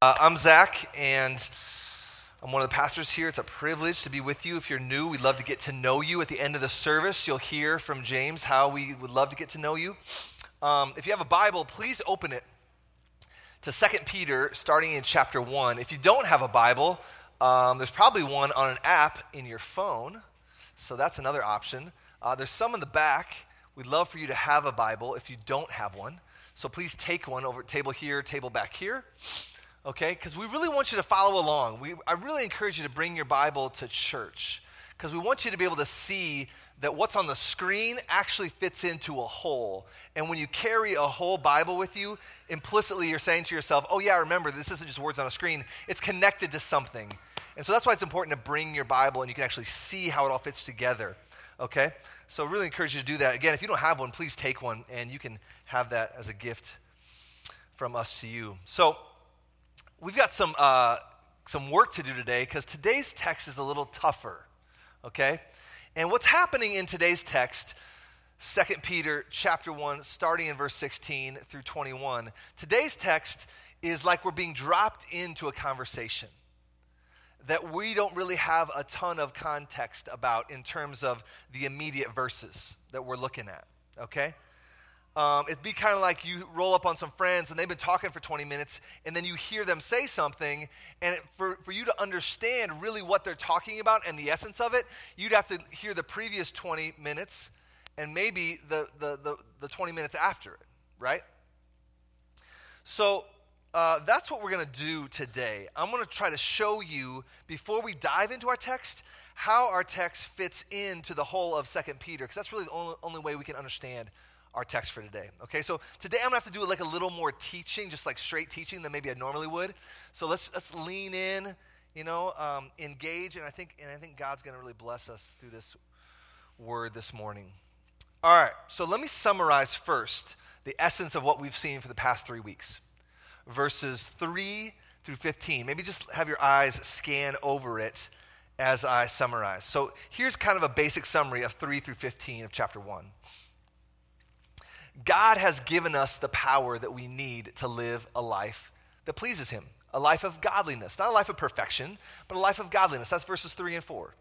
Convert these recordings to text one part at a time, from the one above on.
Uh, I'm Zach, and I'm one of the pastors here. It's a privilege to be with you. If you're new, we'd love to get to know you. At the end of the service, you'll hear from James how we would love to get to know you. Um, if you have a Bible, please open it to 2 Peter, starting in chapter 1. If you don't have a Bible, um, there's probably one on an app in your phone, so that's another option. Uh, there's some in the back. We'd love for you to have a Bible if you don't have one. So please take one over table here, table back here okay? Because we really want you to follow along. We, I really encourage you to bring your Bible to church because we want you to be able to see that what's on the screen actually fits into a whole. And when you carry a whole Bible with you, implicitly you're saying to yourself, oh, yeah, remember, this isn't just words on a screen, it's connected to something. And so that's why it's important to bring your Bible and you can actually see how it all fits together, okay? So, I really encourage you to do that. Again, if you don't have one, please take one and you can have that as a gift from us to you. So, we've got some, uh, some work to do today because today's text is a little tougher, okay? And what's happening in today's text, 2 Peter chapter 1, starting in verse 16 through 21, today's text is like we're being dropped into a conversation that we don't really have a ton of context about in terms of the immediate verses that we're looking at, okay? Um, it'd be kind of like you roll up on some friends and they've been talking for 20 minutes, and then you hear them say something, and it, for, for you to understand really what they're talking about and the essence of it, you'd have to hear the previous 20 minutes and maybe the, the, the, the 20 minutes after it, right? So uh, that's what we're going to do today. I'm going to try to show you, before we dive into our text, how our text fits into the whole of 2 Peter, because that's really the only, only way we can understand our text for today. Okay, so today I'm gonna have to do like a little more teaching, just like straight teaching than maybe I normally would. So let's let's lean in, you know, um, engage, and I think and I think God's gonna really bless us through this word this morning. All right, so let me summarize first the essence of what we've seen for the past three weeks, verses three through 15. Maybe just have your eyes scan over it as I summarize. So here's kind of a basic summary of 3 through 15 of chapter 1. God has given us the power that we need to live a life that pleases Him, a life of godliness, not a life of perfection, but a life of godliness. That's verses 3 and 4.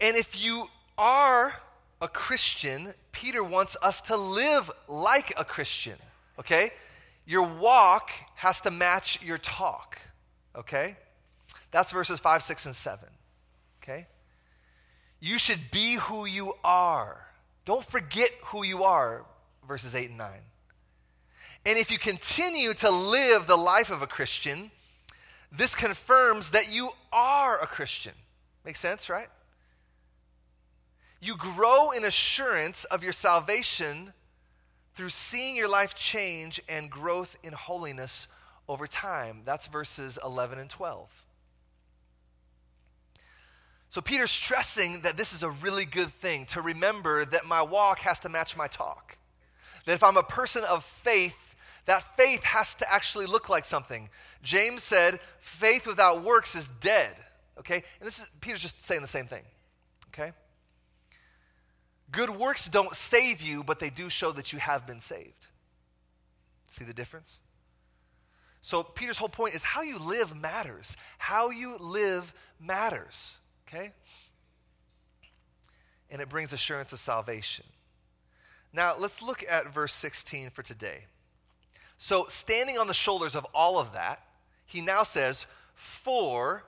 And if you are a Christian, Peter wants us to live like a Christian, okay? Your walk has to match your talk, okay? That's verses 5, 6, and 7, okay? You should be who you are. Don't forget who you are, verses 8 and 9. And if you continue to live the life of a Christian, this confirms that you are a Christian. Makes sense, right? You grow in assurance of your salvation through seeing your life change and growth in holiness over time. That's verses 11 and 12. So Peter's stressing that this is a really good thing to remember that my walk has to match my talk. That if I'm a person of faith, that faith has to actually look like something. James said, faith without works is dead. Okay? And this is Peter's just saying the same thing. Okay? Good works don't save you, but they do show that you have been saved. See the difference? So Peter's whole point is how you live matters. How you live matters. Okay? And it brings assurance of salvation. Now, let's look at verse 16 for today. So, standing on the shoulders of all of that, he now says, For,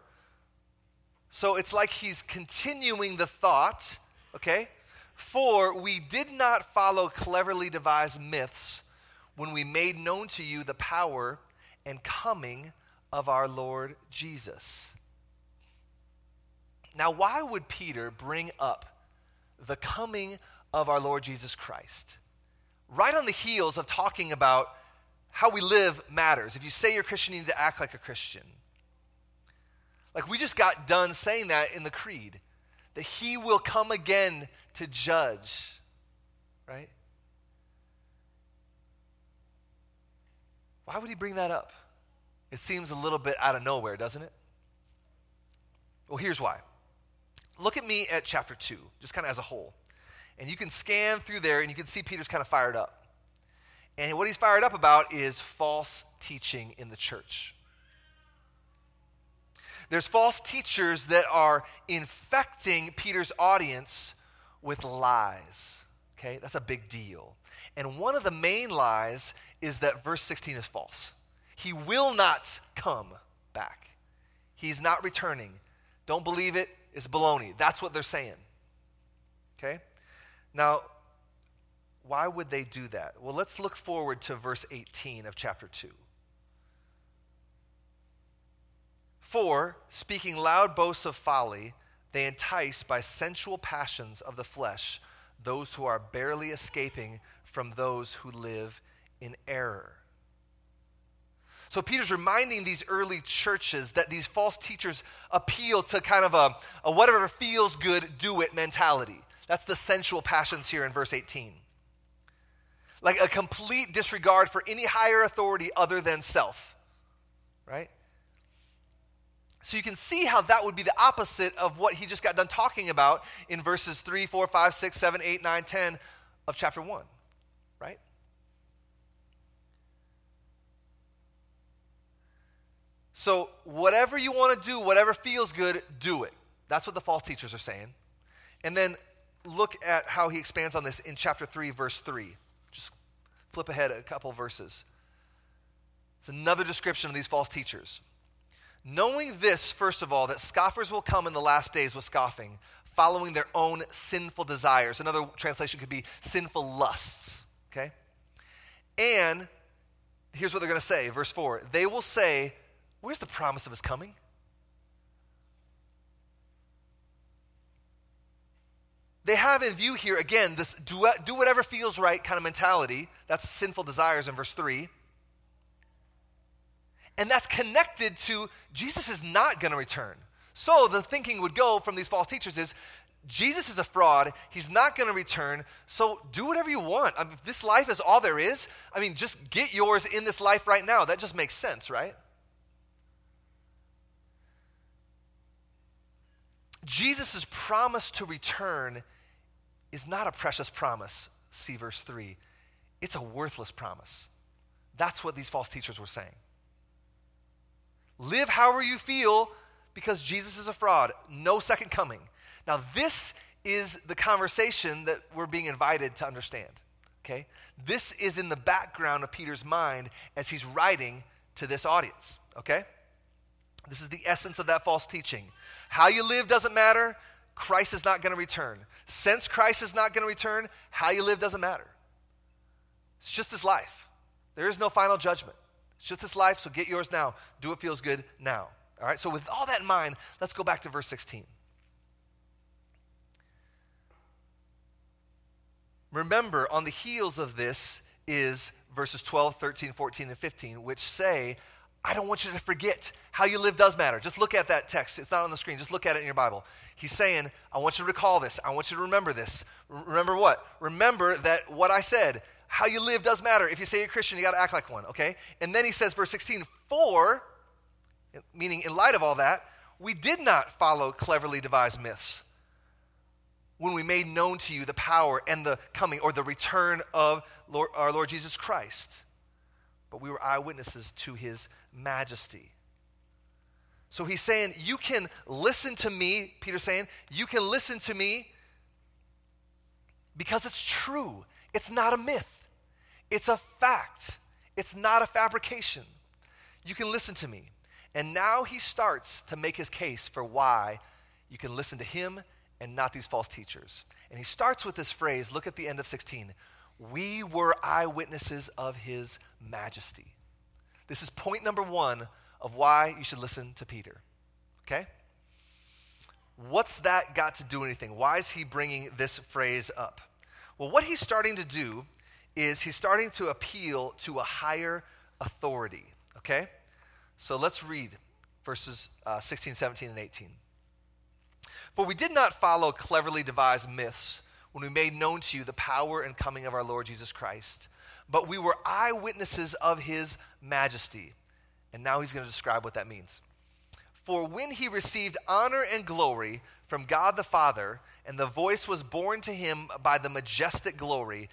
so it's like he's continuing the thought, okay? For we did not follow cleverly devised myths when we made known to you the power and coming of our Lord Jesus. Now, why would Peter bring up the coming of our Lord Jesus Christ? Right on the heels of talking about how we live matters. If you say you're Christian, you need to act like a Christian. Like we just got done saying that in the creed that he will come again to judge, right? Why would he bring that up? It seems a little bit out of nowhere, doesn't it? Well, here's why. Look at me at chapter 2, just kind of as a whole. And you can scan through there and you can see Peter's kind of fired up. And what he's fired up about is false teaching in the church. There's false teachers that are infecting Peter's audience with lies. Okay, that's a big deal. And one of the main lies is that verse 16 is false. He will not come back. He's not returning. Don't believe it. It's baloney. That's what they're saying. Okay? Now, why would they do that? Well, let's look forward to verse 18 of chapter 2. For, speaking loud boasts of folly, they entice by sensual passions of the flesh those who are barely escaping from those who live in error. So Peter's reminding these early churches that these false teachers appeal to kind of a, a whatever feels good, do it mentality. That's the sensual passions here in verse 18. Like a complete disregard for any higher authority other than self. Right? So you can see how that would be the opposite of what he just got done talking about in verses 3, 4, 5, 6, 7, 8, 9, 10 of chapter 1, right? So, whatever you want to do, whatever feels good, do it. That's what the false teachers are saying. And then look at how he expands on this in chapter 3, verse 3. Just flip ahead a couple verses. It's another description of these false teachers. Knowing this, first of all, that scoffers will come in the last days with scoffing, following their own sinful desires. Another translation could be sinful lusts. Okay? And here's what they're going to say, verse 4 they will say, Where's the promise of his coming? They have in view here, again, this do, do whatever feels right kind of mentality. That's sinful desires in verse 3. And that's connected to Jesus is not going to return. So the thinking would go from these false teachers is Jesus is a fraud. He's not going to return. So do whatever you want. I mean, if this life is all there is, I mean, just get yours in this life right now. That just makes sense, right? Jesus' promise to return is not a precious promise. See verse 3. It's a worthless promise. That's what these false teachers were saying. Live however you feel because Jesus is a fraud. No second coming. Now, this is the conversation that we're being invited to understand. Okay? This is in the background of Peter's mind as he's writing to this audience. Okay? This is the essence of that false teaching. How you live doesn't matter. Christ is not going to return. Since Christ is not going to return, how you live doesn't matter. It's just this life. There is no final judgment. It's just this life, so get yours now. Do what feels good now. All right, so with all that in mind, let's go back to verse 16. Remember, on the heels of this is verses 12, 13, 14, and 15, which say, I don't want you to forget how you live does matter. Just look at that text. It's not on the screen. Just look at it in your Bible. He's saying, I want you to recall this. I want you to remember this. remember what? Remember that what I said, how you live does matter. If you say you're a Christian, you got to act like one, okay? And then he says, verse 16, for, meaning in light of all that, we did not follow cleverly devised myths when we made known to you the power and the coming or the return of Lord, our Lord Jesus Christ. But we were eyewitnesses to his majesty. So he's saying, You can listen to me, Peter's saying, you can listen to me because it's true. It's not a myth. It's a fact, it's not a fabrication. You can listen to me. And now he starts to make his case for why you can listen to him and not these false teachers. And he starts with this phrase look at the end of 16. We were eyewitnesses of his majesty. This is point number one of why you should listen to Peter. Okay? What's that got to do anything? Why is he bringing this phrase up? Well, what he's starting to do is he's starting to appeal to a higher authority. Okay? So let's read verses uh, 16, 17, and 18. For we did not follow cleverly devised myths when we made known to you the power and coming of our Lord Jesus Christ, but we were eyewitnesses of his majesty. And now he's going to describe what that means. For when he received honor and glory from God the Father, and the voice was borne to him by the majestic glory,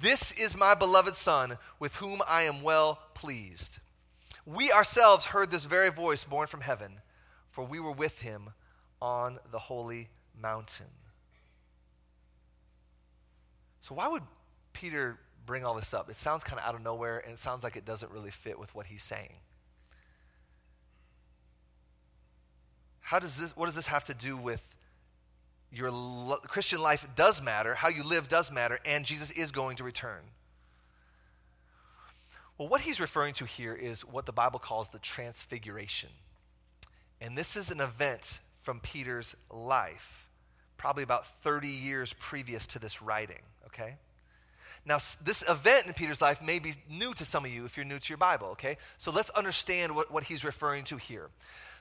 This is my beloved Son, with whom I am well pleased. We ourselves heard this very voice borne from heaven, for we were with him on the holy mountain. So, why would Peter bring all this up? It sounds kind of out of nowhere, and it sounds like it doesn't really fit with what he's saying. How does this, what does this have to do with your lo- Christian life does matter, how you live does matter, and Jesus is going to return? Well, what he's referring to here is what the Bible calls the transfiguration. And this is an event from Peter's life, probably about 30 years previous to this writing, okay? Now, this event in Peter's life may be new to some of you if you're new to your Bible, okay? So let's understand what, what he's referring to here.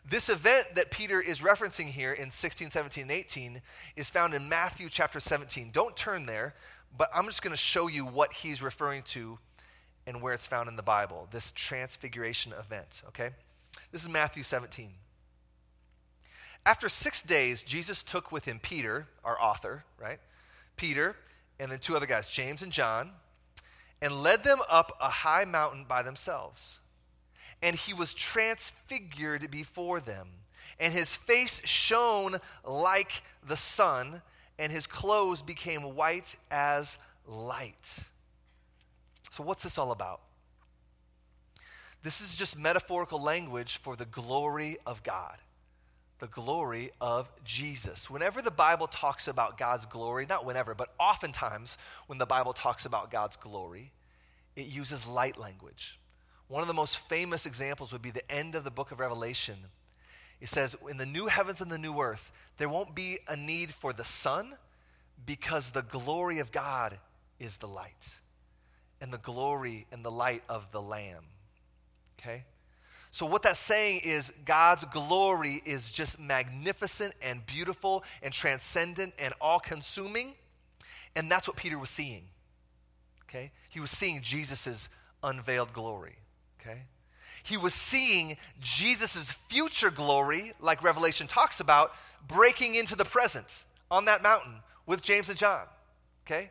This event that Peter is referencing here in 16, 17, and 18 is found in Matthew chapter 17. Don't turn there, but I'm just going to show you what he's referring to and where it's found in the Bible, this transfiguration event, okay? This is Matthew 17. After six days, Jesus took with him Peter, our author, right? Peter, and then two other guys, James and John, and led them up a high mountain by themselves. And he was transfigured before them, and his face shone like the sun, and his clothes became white as light. So, what's this all about? This is just metaphorical language for the glory of God, the glory of Jesus. Whenever the Bible talks about God's glory, not whenever, but oftentimes when the Bible talks about God's glory, it uses light language. One of the most famous examples would be the end of the book of Revelation. It says, In the new heavens and the new earth, there won't be a need for the sun because the glory of God is the light and the glory and the light of the Lamb. Okay? So, what that's saying is God's glory is just magnificent and beautiful and transcendent and all consuming. And that's what Peter was seeing. Okay? He was seeing Jesus' unveiled glory. Okay? He was seeing Jesus' future glory, like Revelation talks about, breaking into the present on that mountain with James and John. Okay?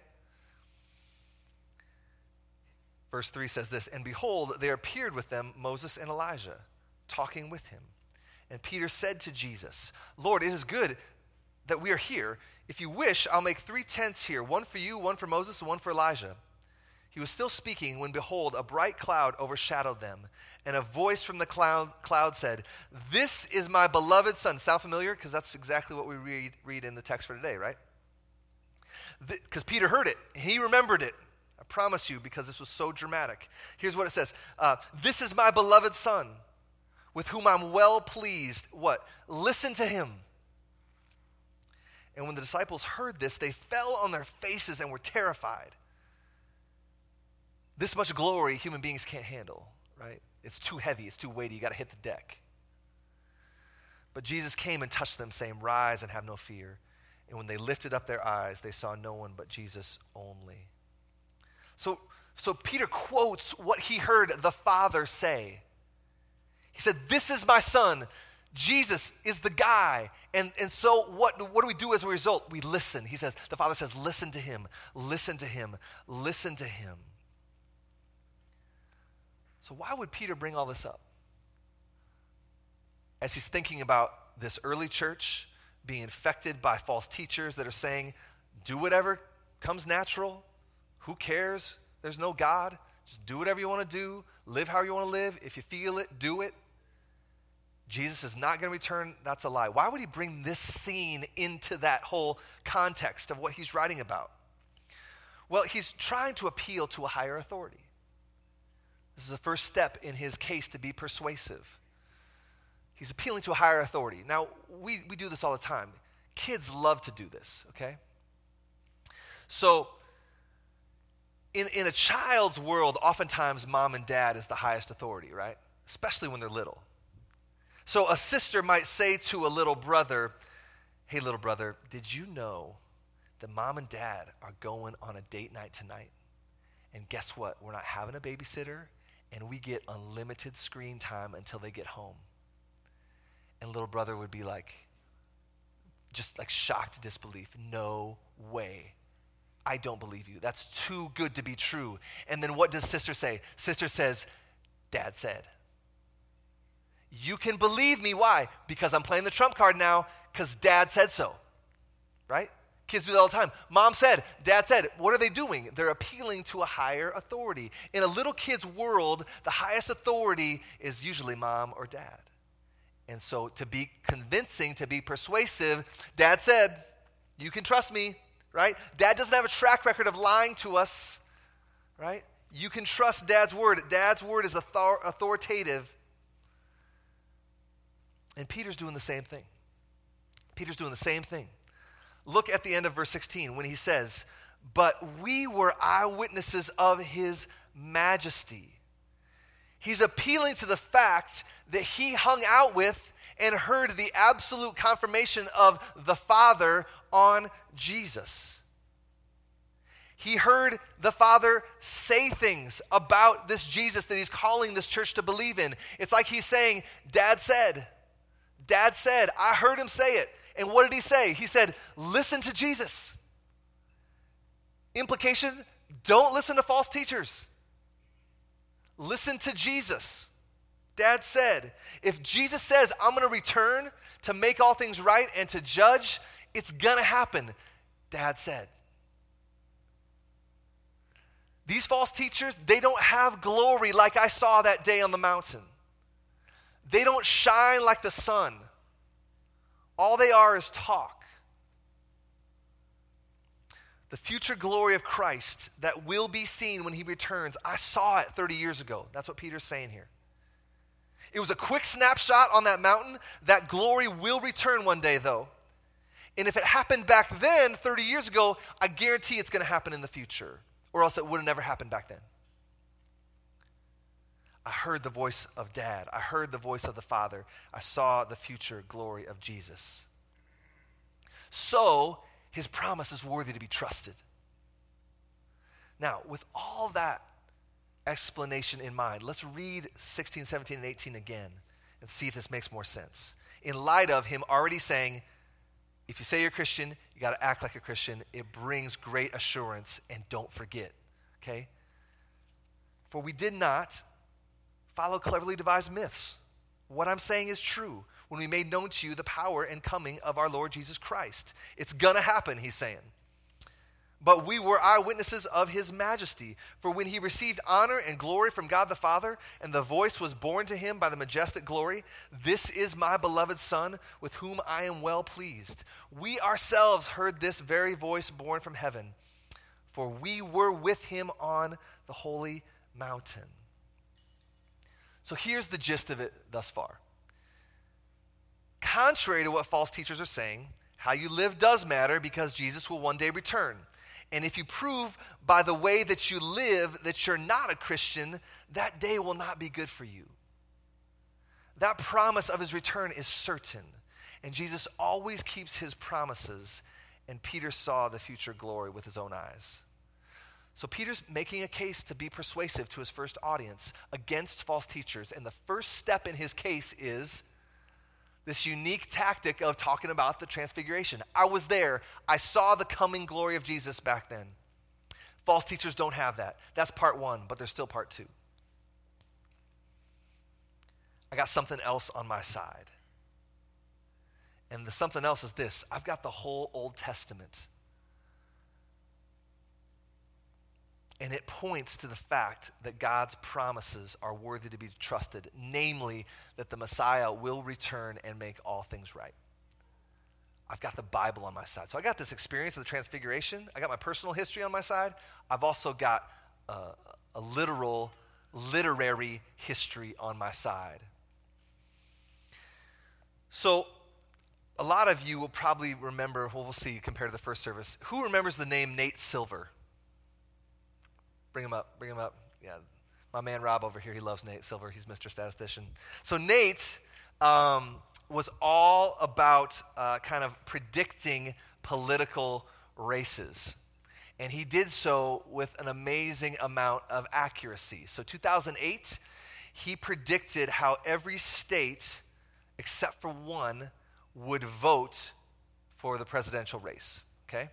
Verse 3 says this And behold, there appeared with them Moses and Elijah, talking with him. And Peter said to Jesus, Lord, it is good that we are here. If you wish, I'll make three tents here one for you, one for Moses, and one for Elijah. He was still speaking when, behold, a bright cloud overshadowed them. And a voice from the cloud, cloud said, This is my beloved son. Sound familiar? Because that's exactly what we read, read in the text for today, right? Because Peter heard it, he remembered it promise you, because this was so dramatic. Here's what it says uh, This is my beloved Son, with whom I'm well pleased. What? Listen to him. And when the disciples heard this, they fell on their faces and were terrified. This much glory human beings can't handle, right? It's too heavy, it's too weighty, you got to hit the deck. But Jesus came and touched them, saying, Rise and have no fear. And when they lifted up their eyes, they saw no one but Jesus only. So, so Peter quotes what he heard the Father say. He said, This is my son. Jesus is the guy. And, and so, what, what do we do as a result? We listen. He says, The Father says, Listen to him, listen to him, listen to him. So, why would Peter bring all this up? As he's thinking about this early church being infected by false teachers that are saying, Do whatever comes natural, who cares? There's no God. Just do whatever you want to do, live how you want to live. If you feel it, do it. Jesus is not going to return. That's a lie. Why would he bring this scene into that whole context of what he's writing about? Well, he's trying to appeal to a higher authority. This is the first step in his case to be persuasive. He's appealing to a higher authority. Now, we, we do this all the time. Kids love to do this, okay? So, in, in a child's world, oftentimes mom and dad is the highest authority, right? Especially when they're little. So a sister might say to a little brother, Hey, little brother, did you know that mom and dad are going on a date night tonight? And guess what? We're not having a babysitter, and we get unlimited screen time until they get home. And little brother would be like, just like shocked disbelief. No way. I don't believe you. That's too good to be true. And then what does sister say? Sister says, Dad said. You can believe me. Why? Because I'm playing the trump card now, because dad said so. Right? Kids do that all the time. Mom said, dad said. What are they doing? They're appealing to a higher authority. In a little kid's world, the highest authority is usually mom or dad. And so to be convincing, to be persuasive, dad said, You can trust me, right? Dad doesn't have a track record of lying to us, right? You can trust dad's word. Dad's word is author- authoritative. And Peter's doing the same thing. Peter's doing the same thing. Look at the end of verse 16 when he says, But we were eyewitnesses of his majesty. He's appealing to the fact that he hung out with and heard the absolute confirmation of the Father on Jesus. He heard the Father say things about this Jesus that he's calling this church to believe in. It's like he's saying, Dad said, Dad said, I heard him say it. And what did he say? He said, Listen to Jesus. Implication don't listen to false teachers. Listen to Jesus. Dad said, if Jesus says, I'm going to return to make all things right and to judge, it's to happen. Dad said. These false teachers, they don't have glory like I saw that day on the mountain. They don't shine like the sun. All they are is talk. The future glory of Christ that will be seen when he returns, I saw it 30 years ago. That's what Peter's saying here. It was a quick snapshot on that mountain. That glory will return one day, though. And if it happened back then, 30 years ago, I guarantee it's going to happen in the future, or else it would have never happened back then. I heard the voice of dad. I heard the voice of the Father. I saw the future glory of Jesus. So, his promise is worthy to be trusted. Now, with all that explanation in mind, let's read 16, 17, and 18 again and see if this makes more sense. In light of him already saying, if you say you're a Christian, you got to act like a Christian. It brings great assurance, and don't forget, okay? For we did not follow cleverly devised myths. What I'm saying is true when we made known to you the power and coming of our Lord Jesus Christ. It's going to happen, he's saying. But we were eyewitnesses of his majesty. For when he received honor and glory from God the Father, and the voice was borne to him by the majestic glory, This is my beloved Son, with whom I am well pleased. We ourselves heard this very voice borne from heaven, for we were with him on the holy mountain. So here's the gist of it thus far. Contrary to what false teachers are saying, how you live does matter because Jesus will one day return. And if you prove by the way that you live that you're not a Christian, that day will not be good for you. That promise of his return is certain. And Jesus always keeps his promises. And Peter saw the future glory with his own eyes. So Peter's making a case to be persuasive to his first audience against false teachers. And the first step in his case is this unique tactic of talking about the transfiguration. I was there, I saw the coming glory of Jesus back then. False teachers don't have that. That's part one, but there's still part two. I got something else on my side. And the something else is this I've got the whole Old Testament And it points to the fact that God's promises are worthy to be trusted, namely, that the Messiah will return and make all things right. I've got the Bible on my side. So I got this experience of the Transfiguration. I got my personal history on my side. I've also got a, a literal, literary history on my side. So a lot of you will probably remember, well, we'll see compared to the first service. Who remembers the name Nate Silver? Bring him up. Bring him up. Yeah. My man Rob over here, he loves Nate Silver. He's Mr. Statistician. So Nate um, was all about uh, kind of predicting political races. And he did so with an amazing amount of accuracy. So 2008, he predicted how every state, except for one, would vote for the presidential race. Okay?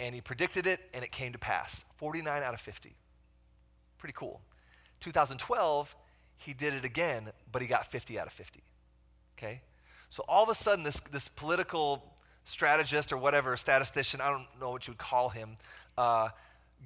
And he predicted it, and it came to pass 49 out of 50. Pretty cool. 2012, he did it again, but he got 50 out of 50. Okay? So all of a sudden, this, this political strategist or whatever, statistician, I don't know what you would call him, uh,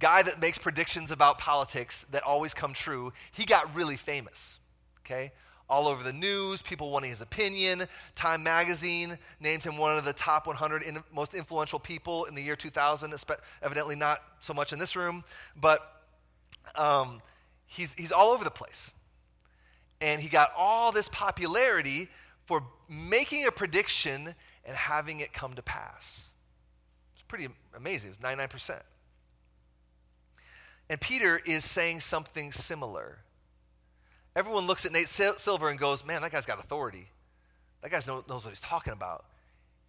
guy that makes predictions about politics that always come true, he got really famous. Okay? All over the news, people wanting his opinion. Time magazine named him one of the top 100 in, most influential people in the year 2000, evidently not so much in this room, but um, he's, he's all over the place. And he got all this popularity for making a prediction and having it come to pass. It's pretty amazing. It was 99%. And Peter is saying something similar everyone looks at Nate Silver and goes, man, that guy's got authority. That guy knows what he's talking about.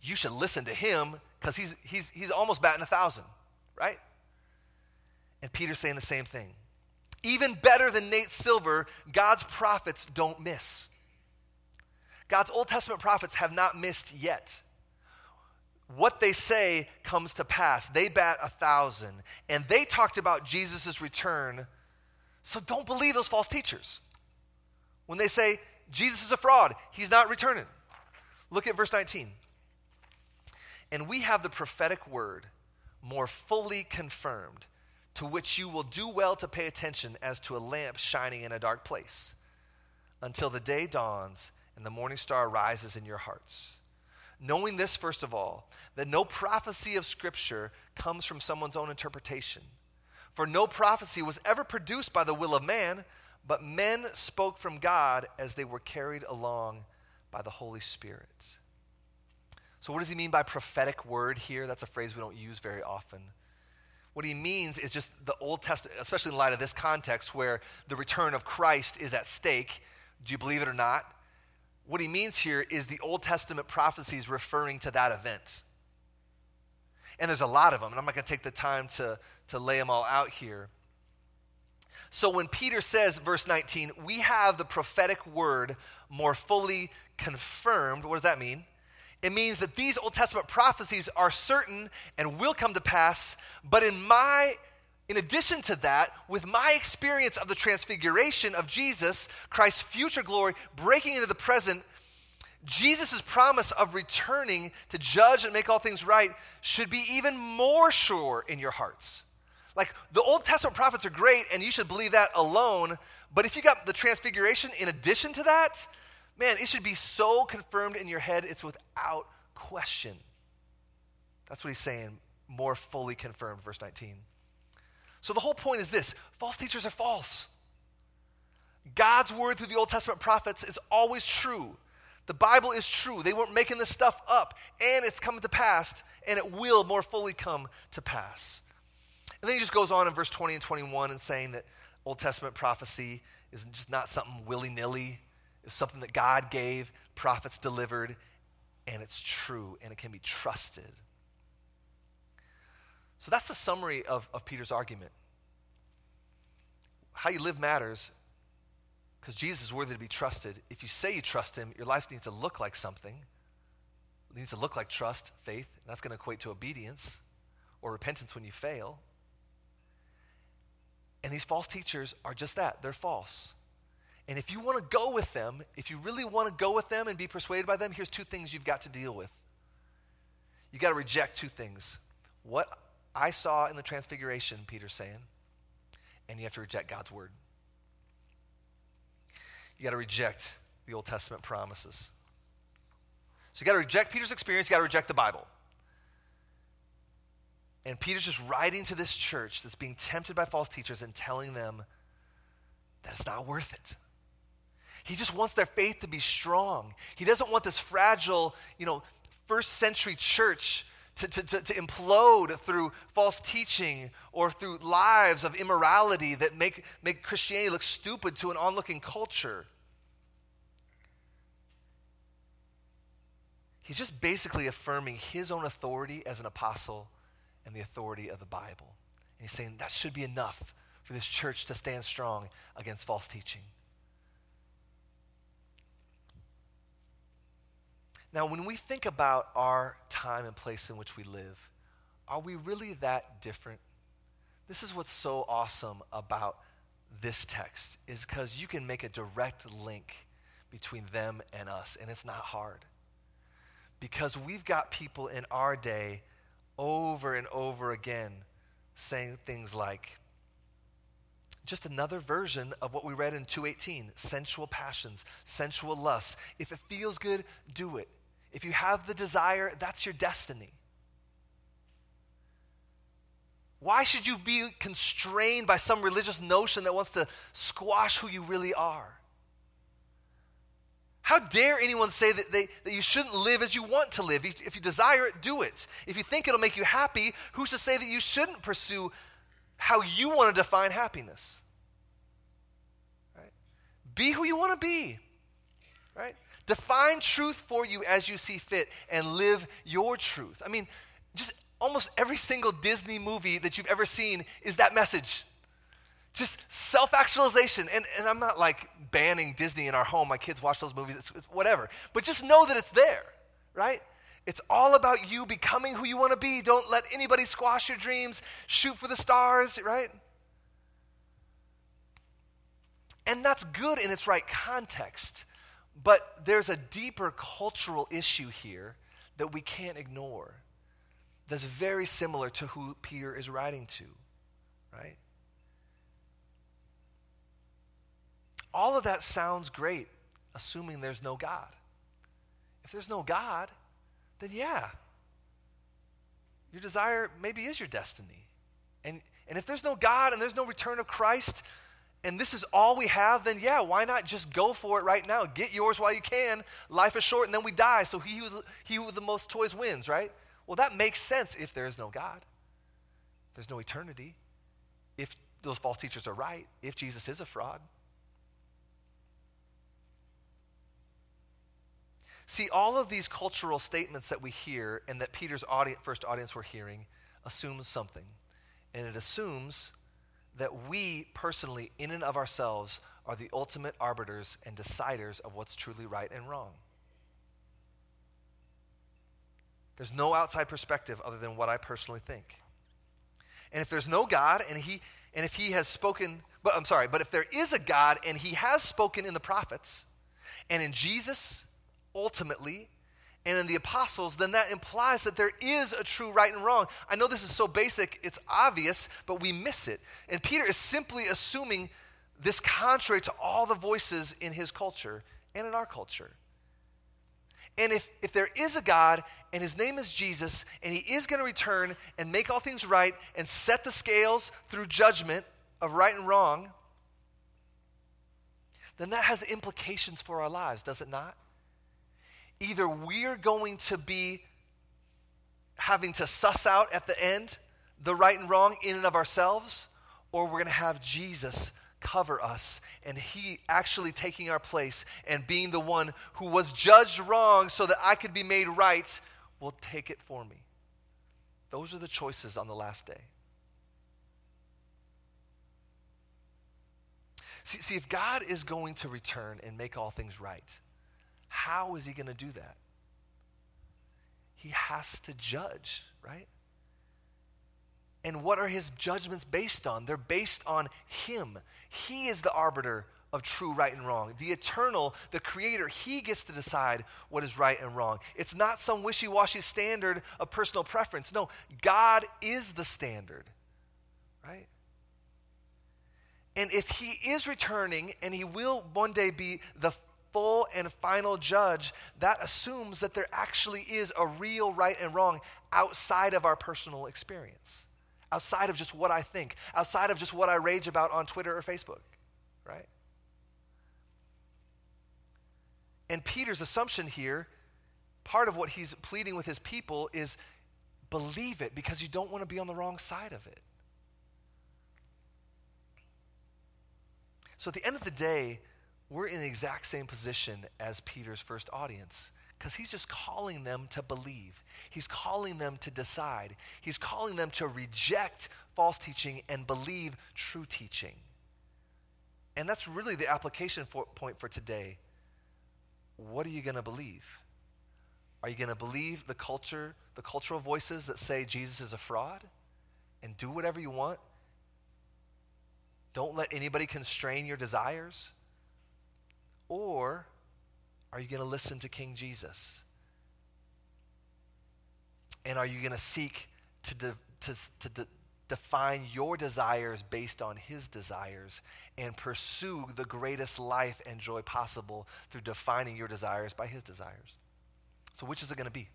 You should listen to him because he's, he's, he's almost batting a thousand, right? And Peter's saying the same thing. Even better than Nate Silver, God's prophets don't miss. God's Old Testament prophets have not missed yet. What they say comes to pass. They bat a thousand. And they talked about Jesus' return. So don't believe those false teachers when they say Jesus is a fraud, he's not returning. Look at verse 19. And we have the prophetic word more fully confirmed, to which you will do well to pay attention as to a lamp shining in a dark place, until the day dawns and the morning star rises in your hearts. Knowing this, first of all, that no prophecy of Scripture comes from someone's own interpretation. For no prophecy was ever produced by the will of man but men spoke from God as they were carried along by the Holy Spirit. So, what does he mean by prophetic word here? That's a phrase we don't use very often. What he means is just the Old Testament, especially in light of this context where the return of Christ is at stake. Do you believe it or not? What he means here is the Old Testament prophecies referring to that event. And there's a lot of them, and I'm not going to take the time to, to lay them all out here. So when Peter says, verse 19, we have the prophetic word more fully confirmed, what does that mean? It means that these Old Testament prophecies are certain and will come to pass, but in my in addition to that, with my experience of the transfiguration of Jesus, Christ's future glory breaking into the present, Jesus' promise of returning to judge and make all things right should be even more sure in your hearts. Like the Old Testament prophets are great, and you should believe that alone. But if you got the transfiguration in addition to that, man, it should be so confirmed in your head, it's without question. That's what he's saying, more fully confirmed, verse 19. So the whole point is this false teachers are false. God's word through the Old Testament prophets is always true. The Bible is true. They weren't making this stuff up, and it's coming to pass, and it will more fully come to pass. And then he just goes on in verse 20 and 21 and saying that Old Testament prophecy is just not something willy nilly, it's something that God gave, prophets delivered, and it's true and it can be trusted. So that's the summary of, of Peter's argument. How you live matters because Jesus is worthy to be trusted. If you say you trust him, your life needs to look like something. It needs to look like trust, faith, and that's going to equate to obedience or repentance when you fail. And these false teachers are just that they're false. And if you want to go with them, if you really want to go with them and be persuaded by them, here's two things you've got to deal with. You've got to reject two things. What I saw in the transfiguration, Peter's saying, and you have to reject God's word. You got to reject the Old Testament promises. So you got to reject Peter's experience, you got to reject the Bible. And Peter's just writing to this church that's being tempted by false teachers and telling them that it's not worth it. He just wants their faith to be strong. He doesn't want this fragile, you know, first century church to, to, to, to, implode through false teaching or through lives of immorality that make, make Christianity look stupid to an onlooking culture. He's just basically affirming his own authority as an apostle and the authority of the Bible. And he's saying that should be enough for this church to stand strong against false teaching. Now, when we think about our time and place in which we live, are we really that different? This is what's so awesome about this text is because you can make a direct link between them and us, and it's not hard. Because we've got people in our day over and over again saying things like, just another version of what we read in 218 sensual passions, sensual lusts. If it feels good, do it. If you have the desire, that's your destiny. Why should you be constrained by some religious notion that wants to squash who you really are? How dare anyone say that, they, that you shouldn't live as you want to live? If, you desire it, do it. If you think it'll make you happy, who's to say that you shouldn't pursue how you want to define happiness? Right? Be who you want to be. Right? Define truth for you as you see fit and live your truth. I mean, just almost every single Disney movie that you've ever seen is that message. Just self actualization. And, and I'm not like banning Disney in our home. My kids watch those movies, it's, it's whatever. But just know that it's there, right? It's all about you becoming who you want to be. Don't let anybody squash your dreams. Shoot for the stars, right? And that's good in its right context. But there's a deeper cultural issue here that we can't ignore that's very similar to who Peter is writing to, right? All of that sounds great, assuming there's no God. If there's no God, then yeah, your desire maybe is your destiny. And, and if there's no God and there's no return of Christ, and this is all we have, then yeah, why not just go for it right now? Get yours while you can. Life is short, and then we die. So he who, he who the most toys wins, right? Well, that makes sense if there is no God. There's no eternity. If those false teachers are right, if Jesus is a fraud. See, all of these cultural statements that we hear and that Peter's audience, first audience were hearing assumes something. And it assumes that we personally, in and of ourselves, are the ultimate arbiters and deciders of what's truly right and wrong. There's no outside perspective other than what I personally think. And if there's no God and he and if he has spoken, but I'm sorry, but if there is a God and he has spoken in the prophets and in Jesus ultimately and in the apostles, then that implies that there is a true right and wrong. I know this is so basic, it's obvious, but we miss it. And Peter is simply assuming this contrary to all the voices in his culture and in our culture. And if, if there is a God and his name is Jesus and he is going to return and make all things right and set the scales through judgment of right and wrong, then that has implications for our lives, does it not? Either we're going to be having to suss out at the end the right and wrong in and of ourselves, or we're going to have Jesus cover us and he actually taking our place and being the one who was judged wrong so that I could be made right will take it for me. Those are the choices on the last day. See, see, if God is going to return and make all things right, how is he going to do that? He has to judge, right? And what are his judgments based on? They're based on him. He is the arbiter of true right and wrong. The eternal, the creator, he gets to decide what is right and wrong. It's not some wishy washy standard of personal preference. No, God is the standard, right? And if he is returning and he will one day be the full and final judge, that assumes that there actually is a real right and wrong outside of our personal experience outside of just what I think, outside of just what I rage about on Twitter or Facebook, right? And Peter's assumption here, part of what he's pleading with his people is believe it because you don't want to be on the wrong side of it. So at the end of the day, we're in the exact same position as Peter's first audience because he's just calling them to believe. He's calling them to decide. He's calling them to reject false teaching and believe true teaching. And that's really the application for, point for today. What are you going to believe? Are you going to believe the culture, the cultural voices that say Jesus is a fraud and do whatever you want? Don't let anybody constrain your desires? Or are you going to listen to King Jesus? And are you going to seek to, de- to, to de- define your desires based on his desires and pursue the greatest life and joy possible through defining your desires by his desires? So, which is it going to be?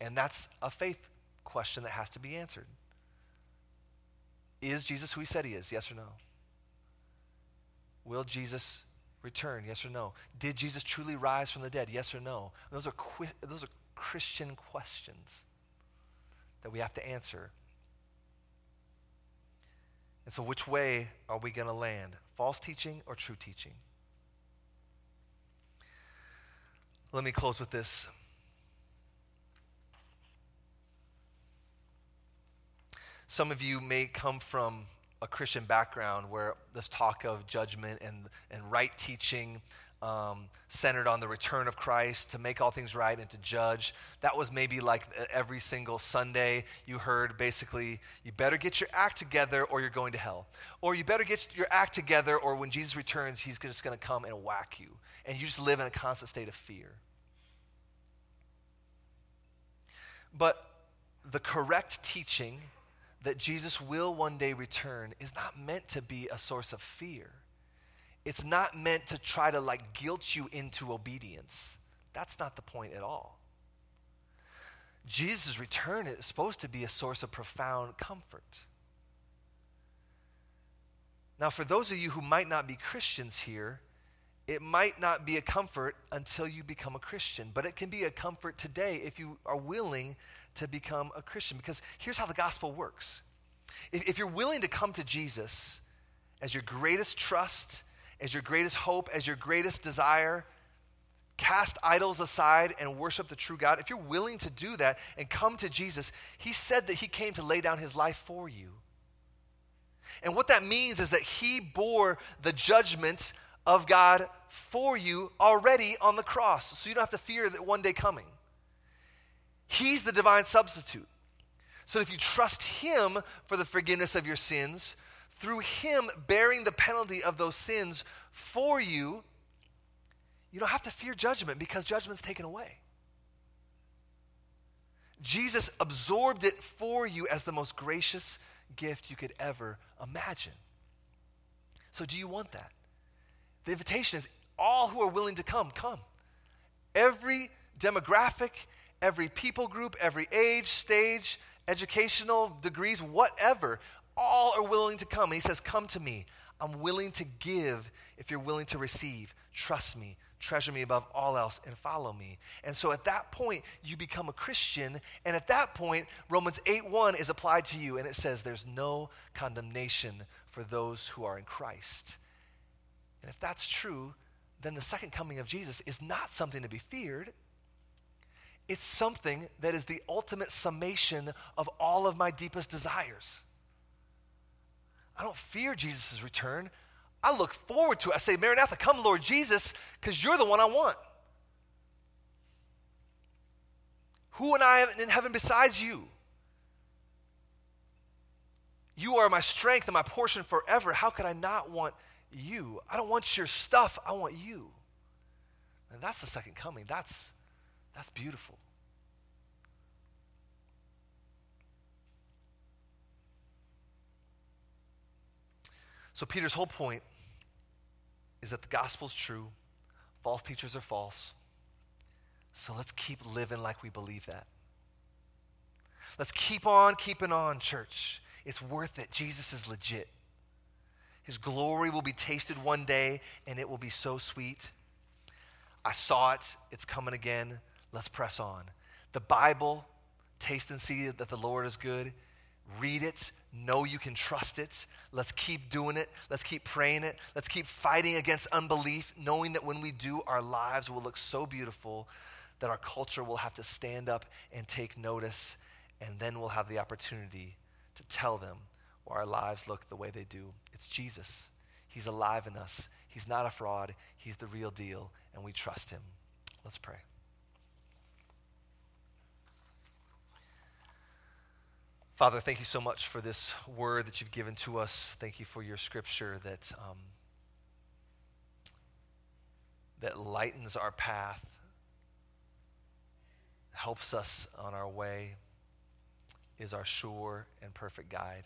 And that's a faith question that has to be answered. Is Jesus who he said he is? Yes or no? Will Jesus return? Yes or no? Did Jesus truly rise from the dead? Yes or no? Those are, those are Christian questions that we have to answer. And so, which way are we going to land? False teaching or true teaching? Let me close with this. Some of you may come from a Christian background where this talk of judgment and, and right teaching um, centered on the return of Christ to make all things right and to judge. That was maybe like every single Sunday you heard basically, you better get your act together or you're going to hell. Or you better get your act together or when Jesus returns, he's just going to come and whack you. And you just live in a constant state of fear. But the correct teaching that Jesus will one day return is not meant to be a source of fear it's not meant to try to like guilt you into obedience. That's not the point at all. Jesus' return is supposed to be a source of profound comfort. Now, for those of you who might not be Christians here, it might not be a comfort until you become a Christian, but it can be a comfort today if you are willing to become a Christian. Because here's how the gospel works if, if you're willing to come to Jesus as your greatest trust as your greatest hope, as your greatest desire. Cast idols aside and worship the true God. If you're willing to do that and come to Jesus, He said that He came to lay down His life for you. And what that means is that He bore the judgment of God for you already on the cross. So you don't have to fear that one day coming. He's the divine substitute. So if you trust Him for the forgiveness of your sins, through him bearing the penalty of those sins for you, you don't have to fear judgment because judgment's taken away. Jesus absorbed it for you as the most gracious gift you could ever imagine. So, do you want that? The invitation is all who are willing to come, come. Every demographic, every people group, every age, stage, educational degrees, whatever, all are willing to come. And he says, Come to me. I'm willing to give if you're willing to receive. Trust me, treasure me above all else, and follow me. And so at that point, you become a Christian. And at that point, Romans 8 1 is applied to you. And it says, There's no condemnation for those who are in Christ. And if that's true, then the second coming of Jesus is not something to be feared. It's something that is the ultimate summation of all of my deepest desires. I don't fear Jesus' return. I look forward to it. I say, Maranatha, come, Lord Jesus, because you're the one I want. Who and I in heaven besides you? You are my strength and my portion forever. How could I not want you? I don't want your stuff, I want you. And that's the second coming. That's, that's beautiful. So, Peter's whole point is that the gospel's true, false teachers are false. So, let's keep living like we believe that. Let's keep on keeping on, church. It's worth it. Jesus is legit. His glory will be tasted one day, and it will be so sweet. I saw it. It's coming again. Let's press on. The Bible, taste and see that the Lord is good. Read it, know you can trust it. Let's keep doing it. Let's keep praying it. Let's keep fighting against unbelief, knowing that when we do, our lives will look so beautiful that our culture will have to stand up and take notice, and then we'll have the opportunity to tell them why our lives look the way they do. It's Jesus. He's alive in us. He's not a fraud. He's the real deal, and we trust him. Let's pray. Father, thank you so much for this word that you've given to us. Thank you for your scripture that, um, that lightens our path, helps us on our way, is our sure and perfect guide.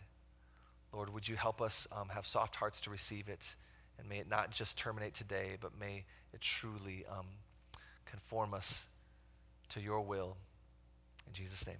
Lord, would you help us um, have soft hearts to receive it? And may it not just terminate today, but may it truly um, conform us to your will. In Jesus' name.